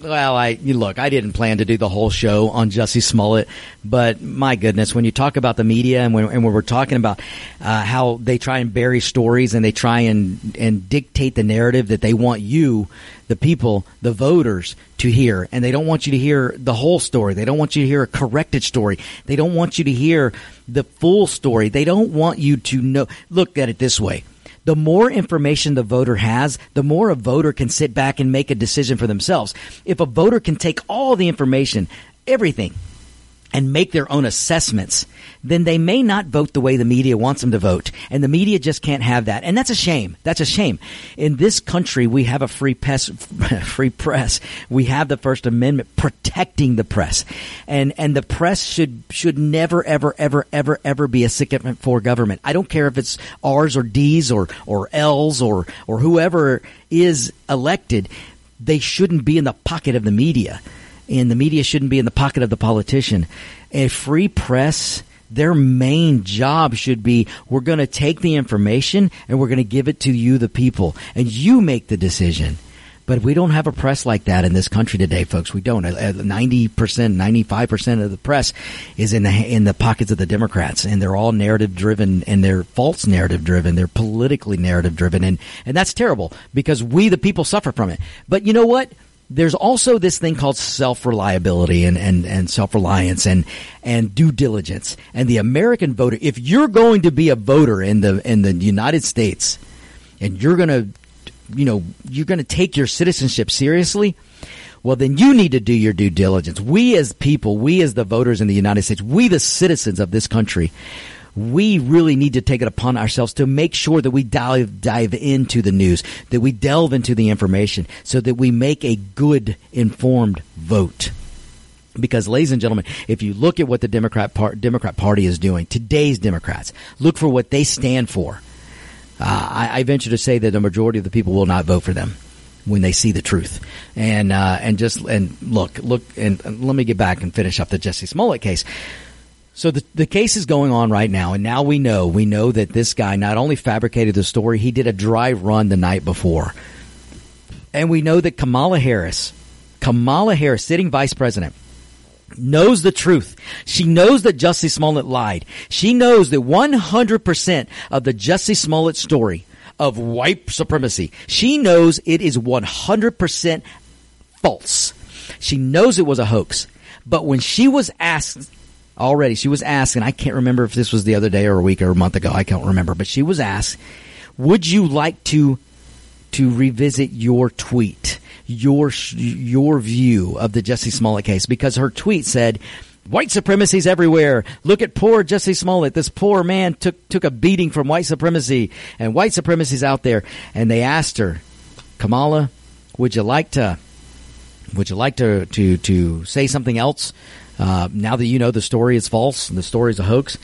well, I look, I didn't plan to do the whole show on Jussie Smollett, but my goodness, when you talk about the media and when, and when we're talking about uh, how they try and bury stories and they try and and dictate the narrative that they want you, the people, the voters, to hear, and they don't want you to hear the whole story. They don't want you to hear a corrected story. They don't want you to hear the full story. They don't want you to know. Look at it this way the more information the voter has, the more a voter can sit back and make a decision for themselves. If a voter can take all the information, everything, and make their own assessments, then they may not vote the way the media wants them to vote. And the media just can't have that. And that's a shame. That's a shame. In this country, we have a free press, free press. We have the First Amendment protecting the press. And, and the press should, should never, ever, ever, ever, ever be a sycophant for government. I don't care if it's R's or D's or, or L's or, or whoever is elected. They shouldn't be in the pocket of the media and the media shouldn't be in the pocket of the politician. A free press, their main job should be we're going to take the information and we're going to give it to you, the people, and you make the decision. But we don't have a press like that in this country today, folks. We don't. Uh, uh, ninety percent, ninety-five percent of the press is in the in the pockets of the Democrats, and they're all narrative driven, and they're false narrative driven. They're politically narrative driven, and and that's terrible because we, the people, suffer from it. But you know what? There's also this thing called self reliability and, and, and self reliance and, and due diligence. And the American voter, if you're going to be a voter in the, in the United States and you're going to, you know, you're going to take your citizenship seriously, well, then you need to do your due diligence. We as people, we as the voters in the United States, we the citizens of this country, we really need to take it upon ourselves to make sure that we dive dive into the news, that we delve into the information, so that we make a good informed vote. Because, ladies and gentlemen, if you look at what the Democrat Democrat Party is doing, today's Democrats look for what they stand for. Uh, I, I venture to say that the majority of the people will not vote for them when they see the truth. And uh, and just and look, look, and, and, let me get back and finish up the Jussie Smollett case. So the the case is going on right now, and now we know we know that this guy not only fabricated the story, he did a dry run the night before, and we know that Kamala Harris, Kamala Harris, sitting vice president, knows the truth. She knows that Jussie Smollett lied. She knows that 100% of the Jussie Smollett story of white supremacy, she knows it is 100% false. She knows it was a hoax. But when she was asked already. She was asked, and I can't remember if this was the other day or a week or a month ago. I can't remember, but she was asked, "Would you like to to revisit your tweet, your your view of the Jussie Smollett case?" Because her tweet said. White supremacy's everywhere. Look at poor Jussie Smollett. This poor man took took a beating from white supremacy, and white supremacy's out there. And they asked her, Kamala, would you like to would you like to to to say something else uh, now that you know the story is false and the story is a hoax,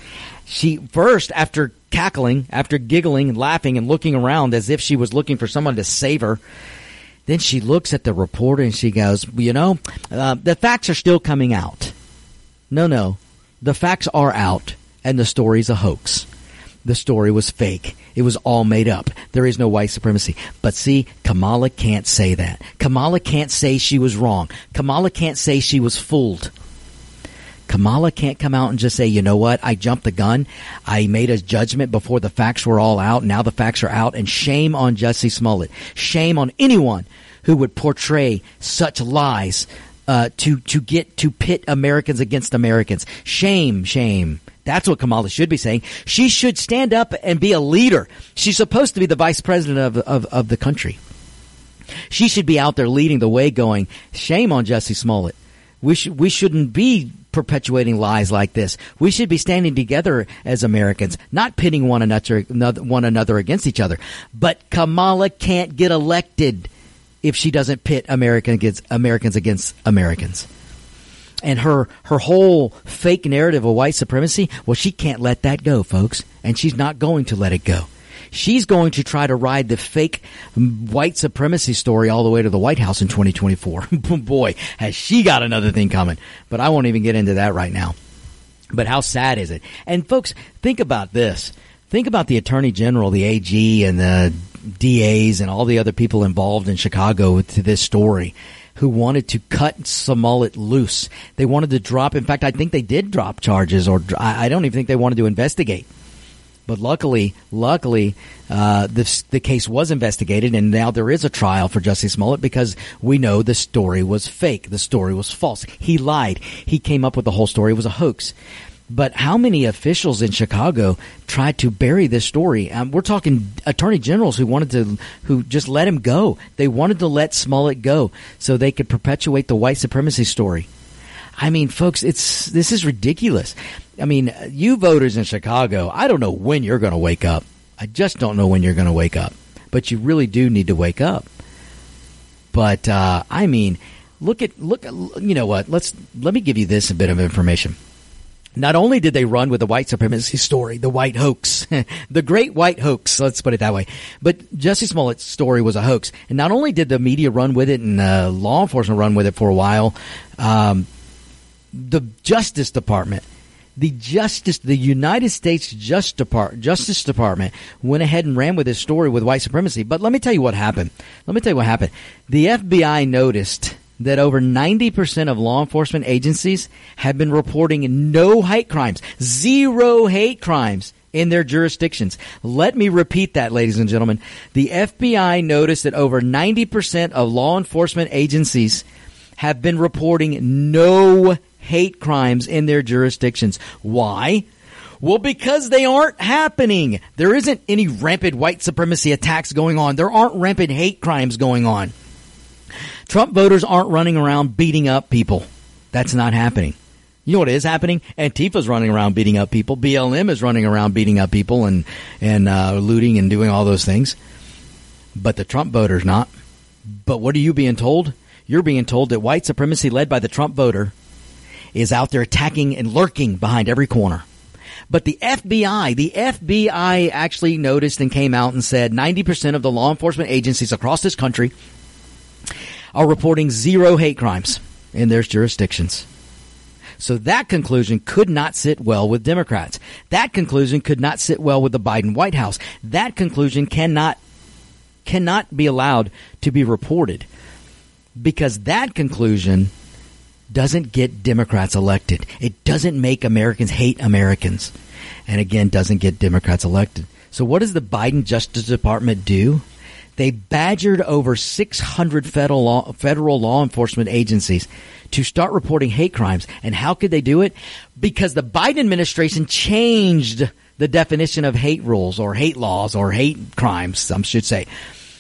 she first, after cackling, after giggling and laughing and looking around as if she was looking for someone to save her, then she looks at the reporter and she goes, You know, uh, the facts are still coming out. No, no. The facts are out and the story's a hoax. The story was fake. It was all made up. There is no white supremacy. But see, Kamala can't say that. Kamala can't say she was wrong. Kamala can't say she was fooled. Kamala can't come out and just say, you know what, I jumped the gun. I made a judgment before the facts were all out. Now the facts are out, and shame on Jussie Smollett. Shame on anyone who would portray such lies uh, to to get to pit Americans against Americans. Shame, shame. That's what Kamala should be saying. She should stand up and be a leader. She's supposed to be the vice president of of, of the country. She should be out there leading the way, going, "Shame on Jussie Smollett." We should we shouldn't be perpetuating lies like this. We should be standing together as Americans, not pitting one another one another against each other. But Kamala can't get elected if she doesn't pit American against Americans against Americans. And her her whole fake narrative of white supremacy, well, she can't let that go, folks, and she's not going to let it go. She's going to try to ride the fake white supremacy story all the way to the White House in 2024. Boy, has she got another thing coming. But I won't even get into that right now. But how sad is it? And folks, think about this. Think about the Attorney General, the AG, and the DAs, and all the other people involved in Chicago to this story who wanted to cut Smollett loose. They wanted to drop. In fact, I think they did drop charges, or I don't even think they wanted to investigate. But luckily, luckily, uh, the case was investigated, and now there is a trial for Jussie Smollett because we know the story was fake. The story was false. He lied. He came up with the whole story. It was a hoax. But how many officials in Chicago tried to bury this story? Um, we're talking attorney generals who wanted to, who just let him go. They wanted to let Smollett go so they could perpetuate the white supremacy story. I mean, folks, it's this is ridiculous. I mean, you voters in Chicago, I don't know when you're going to wake up. I just don't know when you're going to wake up. But you really do need to wake up. But uh, I mean, look at look. You know what? Let's let me give you this a bit of information. Not only did they run with the white supremacy story, the white hoax, the great white hoax, let's put it that way, but Jussie Smollett's story was a hoax. And not only did the media run with it and uh, law enforcement run with it for a while, um, the Justice Department the Justice, the United States Just Depart, Justice Department went ahead and ran with this story with white supremacy. But let me tell you what happened. Let me tell you what happened. The FBI noticed that over 90% of law enforcement agencies have been reporting no hate crimes, zero hate crimes in their jurisdictions. Let me repeat that, ladies and gentlemen. The FBI noticed that over 90% of law enforcement agencies have been reporting no hate crimes in their jurisdictions. Why? Well, because they aren't happening. There isn't any rampant white supremacy attacks going on. There aren't rampant hate crimes going on. Trump voters aren't running around beating up people. That's not happening. You know what is happening? Antifa's running around beating up people. BLM is running around beating up people and and uh, looting and doing all those things. But the Trump voters not. But what are you being told? You're being told that white supremacy led by the Trump voter is out there attacking and lurking behind every corner. But the FBI, the FBI actually noticed and came out and said 90% of the law enforcement agencies across this country are reporting zero hate crimes in their jurisdictions. So that conclusion could not sit well with Democrats. That conclusion could not sit well with the Biden White House. That conclusion cannot cannot be allowed to be reported because that conclusion doesn't get Democrats elected. It doesn't make Americans hate Americans. And again, doesn't get Democrats elected. So what does the Biden Justice Department do? They badgered over 600 federal law, federal law enforcement agencies to start reporting hate crimes. And how could they do it? Because the Biden administration changed the definition of hate rules or hate laws or hate crimes, some should say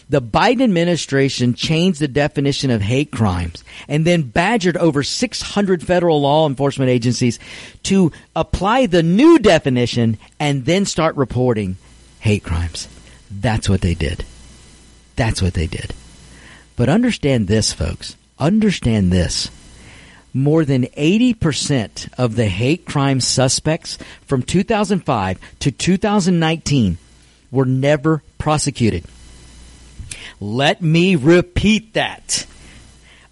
the Biden administration changed the definition of hate crimes and then badgered over 600 federal law enforcement agencies to apply the new definition and then start reporting hate crimes. That's what they did. That's what they did. But understand this, folks. Understand this. More than 80% of the hate crime suspects from 2005 to 2019 were never prosecuted. Let me repeat that.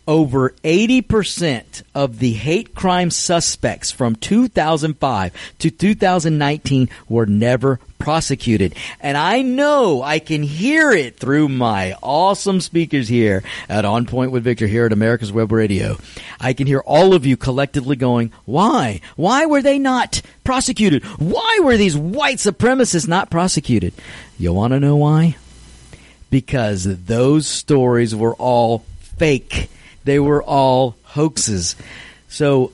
Over 80% of the hate crime suspects from 2005 to 2019 were never prosecuted. And I know I can hear it through my awesome speakers here at On Point with Victor here at America's Web Radio. I can hear all of you collectively going, why? Why were they not prosecuted? Why were these white supremacists not prosecuted? You want to know why? Because those stories were all fake. They were all hoaxes. So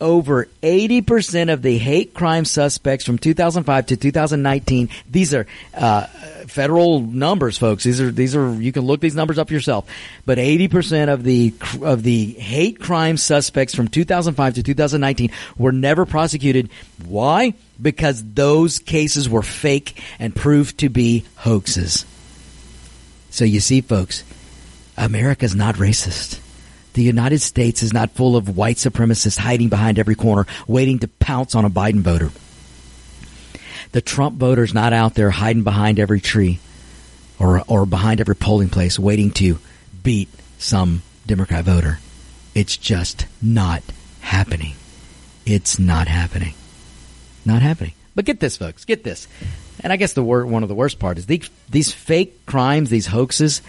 over 80% of the hate crime suspects from 2005 to 2019 these are uh, federal numbers folks. These are these are you can look these numbers up yourself. But 80% of the of the hate crime suspects from 2005 to 2019 were never prosecuted. Why? Because those cases were fake and proved to be hoaxes so you see, folks, America's not racist. The United States is not full of white supremacists hiding behind every corner, waiting to pounce on a Biden voter. The Trump voter's not out there hiding behind every tree or, or behind every polling place, waiting to beat some Democrat voter. It's just not happening. It's not happening. Not happening. But get this, folks. Get this. And I guess the wor- one of the worst part is these, these fake crimes, these hoaxes,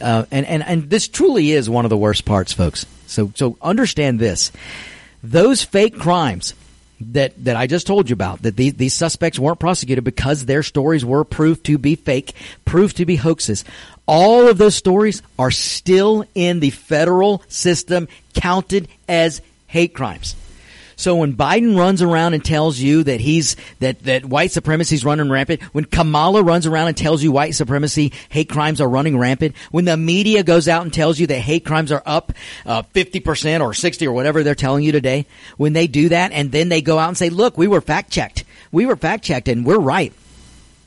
uh, and, and, and this truly is one of the worst parts, folks. So, so understand this. Those fake crimes that, that I just told you about, that these, these suspects weren't prosecuted because their stories were proved to be fake, proved to be hoaxes. All of those stories are still in the federal system counted as hate crimes. So when Biden runs around and tells you that he's that that white supremacy is running rampant, when Kamala runs around and tells you white supremacy hate crimes are running rampant, when the media goes out and tells you that hate crimes are up uh, fifty uh, percent or sixty or whatever they're telling you today, when they do that and then they go out and say, "Look, we were fact checked, we were fact checked, and we're right."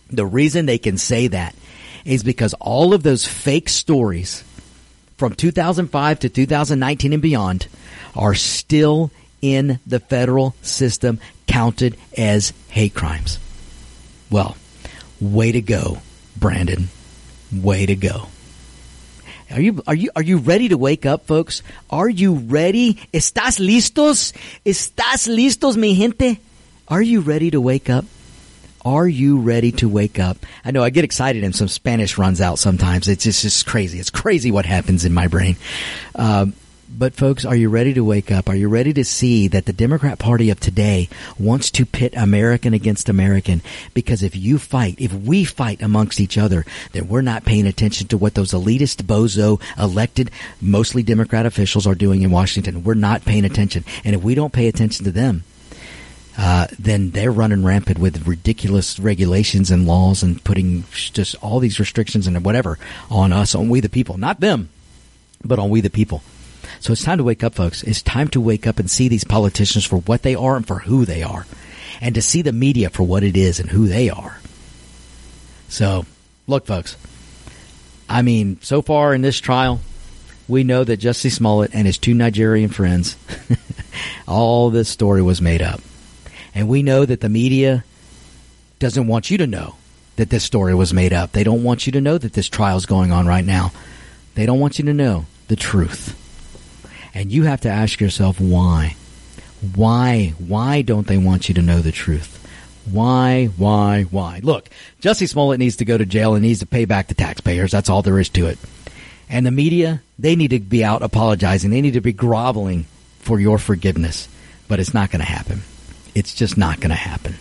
The reason they can say that is because all of those fake stories from 2005 to 2019 and beyond are still in the federal system counted as hate crimes. Well, way to go, Brandon. Way to go. Are you are you are you ready to wake up, folks? Are you ready? ¿Estás listos? ¿Estás listos, mi gente? Are you ready to wake up? Are you ready to wake up? I know I get excited and some Spanish runs out sometimes. It's just, it's just crazy. It's crazy what happens in my brain. Um, but folks, are you ready to wake up? Are you ready to see that the Democrat Party of today wants to pit American against American? Because if you fight, if we fight amongst each other, then we're not paying attention to what those elitist bozo elected, mostly Democrat officials are doing in Washington. We're not paying attention. And if we don't pay attention to them, uh, then they're running rampant with ridiculous regulations and laws and putting just all these restrictions and whatever on us, on we the people, not them, but on we the people. So it's time to wake up, folks. It's time to wake up and see these politicians for what they are and for who they are, and to see the media for what it is and who they are. So, look, folks. I mean, so far in this trial, we know that Jussie Smollett and his two Nigerian friends, all this story was made up. And we know that the media doesn't want you to know that this story was made up. They don't want you to know that this trial is going on right now. They don't want you to know the truth. And you have to ask yourself why. Why? Why don't they want you to know the truth? Why, why, why? Look, Jussie Smollett needs to go to jail and needs to pay back the taxpayers. That's all there is to it. And the media, they need to be out apologizing. They need to be groveling for your forgiveness. But it's not going to happen. It's just not going to happen.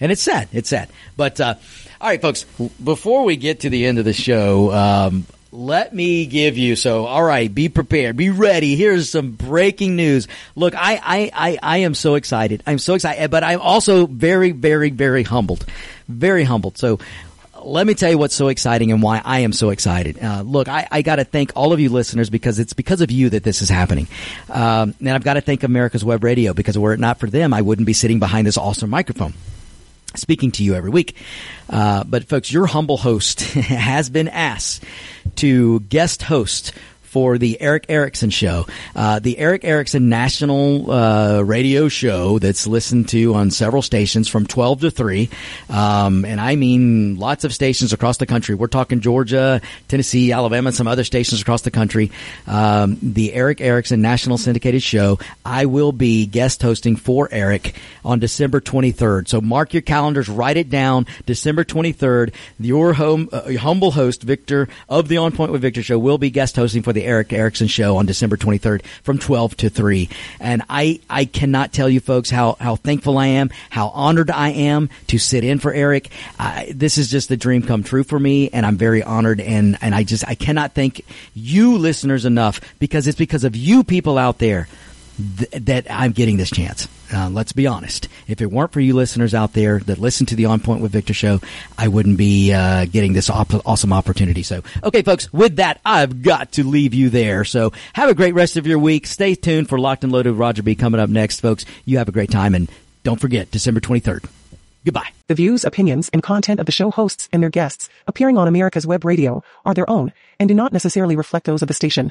And it's sad. It's sad. But, uh, all right, folks, before we get to the end of the show, um, let me give you so all right be prepared. Be ready. Here's some breaking news. Look I, I i i am so excited. I'm so excited but i'm also very very very humbled. Very humbled. So let me tell you what's so exciting and why I am so excited. Uh, look, I, I got to thank all of you listeners because it's because of you that this is happening. Um, and I've got to thank America's Web Radio because were it not for them, I wouldn't be sitting behind this awesome microphone speaking to you every week. Uh, but folks, your humble host has been asked to guest host for the Erick Erickson Show, uh, the Erick Erickson National uh, Radio Show that's listened to on several stations from 12 to 3. Um, and I mean lots of stations across the country. We're talking Georgia, Tennessee, Alabama, some other stations across the country. Um, the Erick Erickson National Syndicated Show. I will be guest hosting for Erick on December 23rd. So mark your calendars, write it down. December 23rd, your home, uh, humble host, Victor of the On Point with Victor Show will be guest hosting for the Erick Erickson show on December 23rd from 12 to 3. And I, I cannot tell you folks how, how thankful I am, how honored I am to sit in for Erick. This is just the dream come true for me and I'm very honored and, and I just, I cannot thank you listeners enough because it's because of you people out there th- that I'm getting this chance. Uh, let's be honest. If it weren't for you listeners out there that listen to the On Point with Victor show, I wouldn't be uh, getting this op- awesome opportunity. So, okay, folks, with that, I've got to leave you there. So, have a great rest of your week. Stay tuned for Locked and Loaded Roger B coming up next, folks. You have a great time, and don't forget December 23rd. Goodbye.
The views, opinions, and content of the show hosts and their guests appearing on America's Web Radio are their own and do not necessarily reflect those of the station.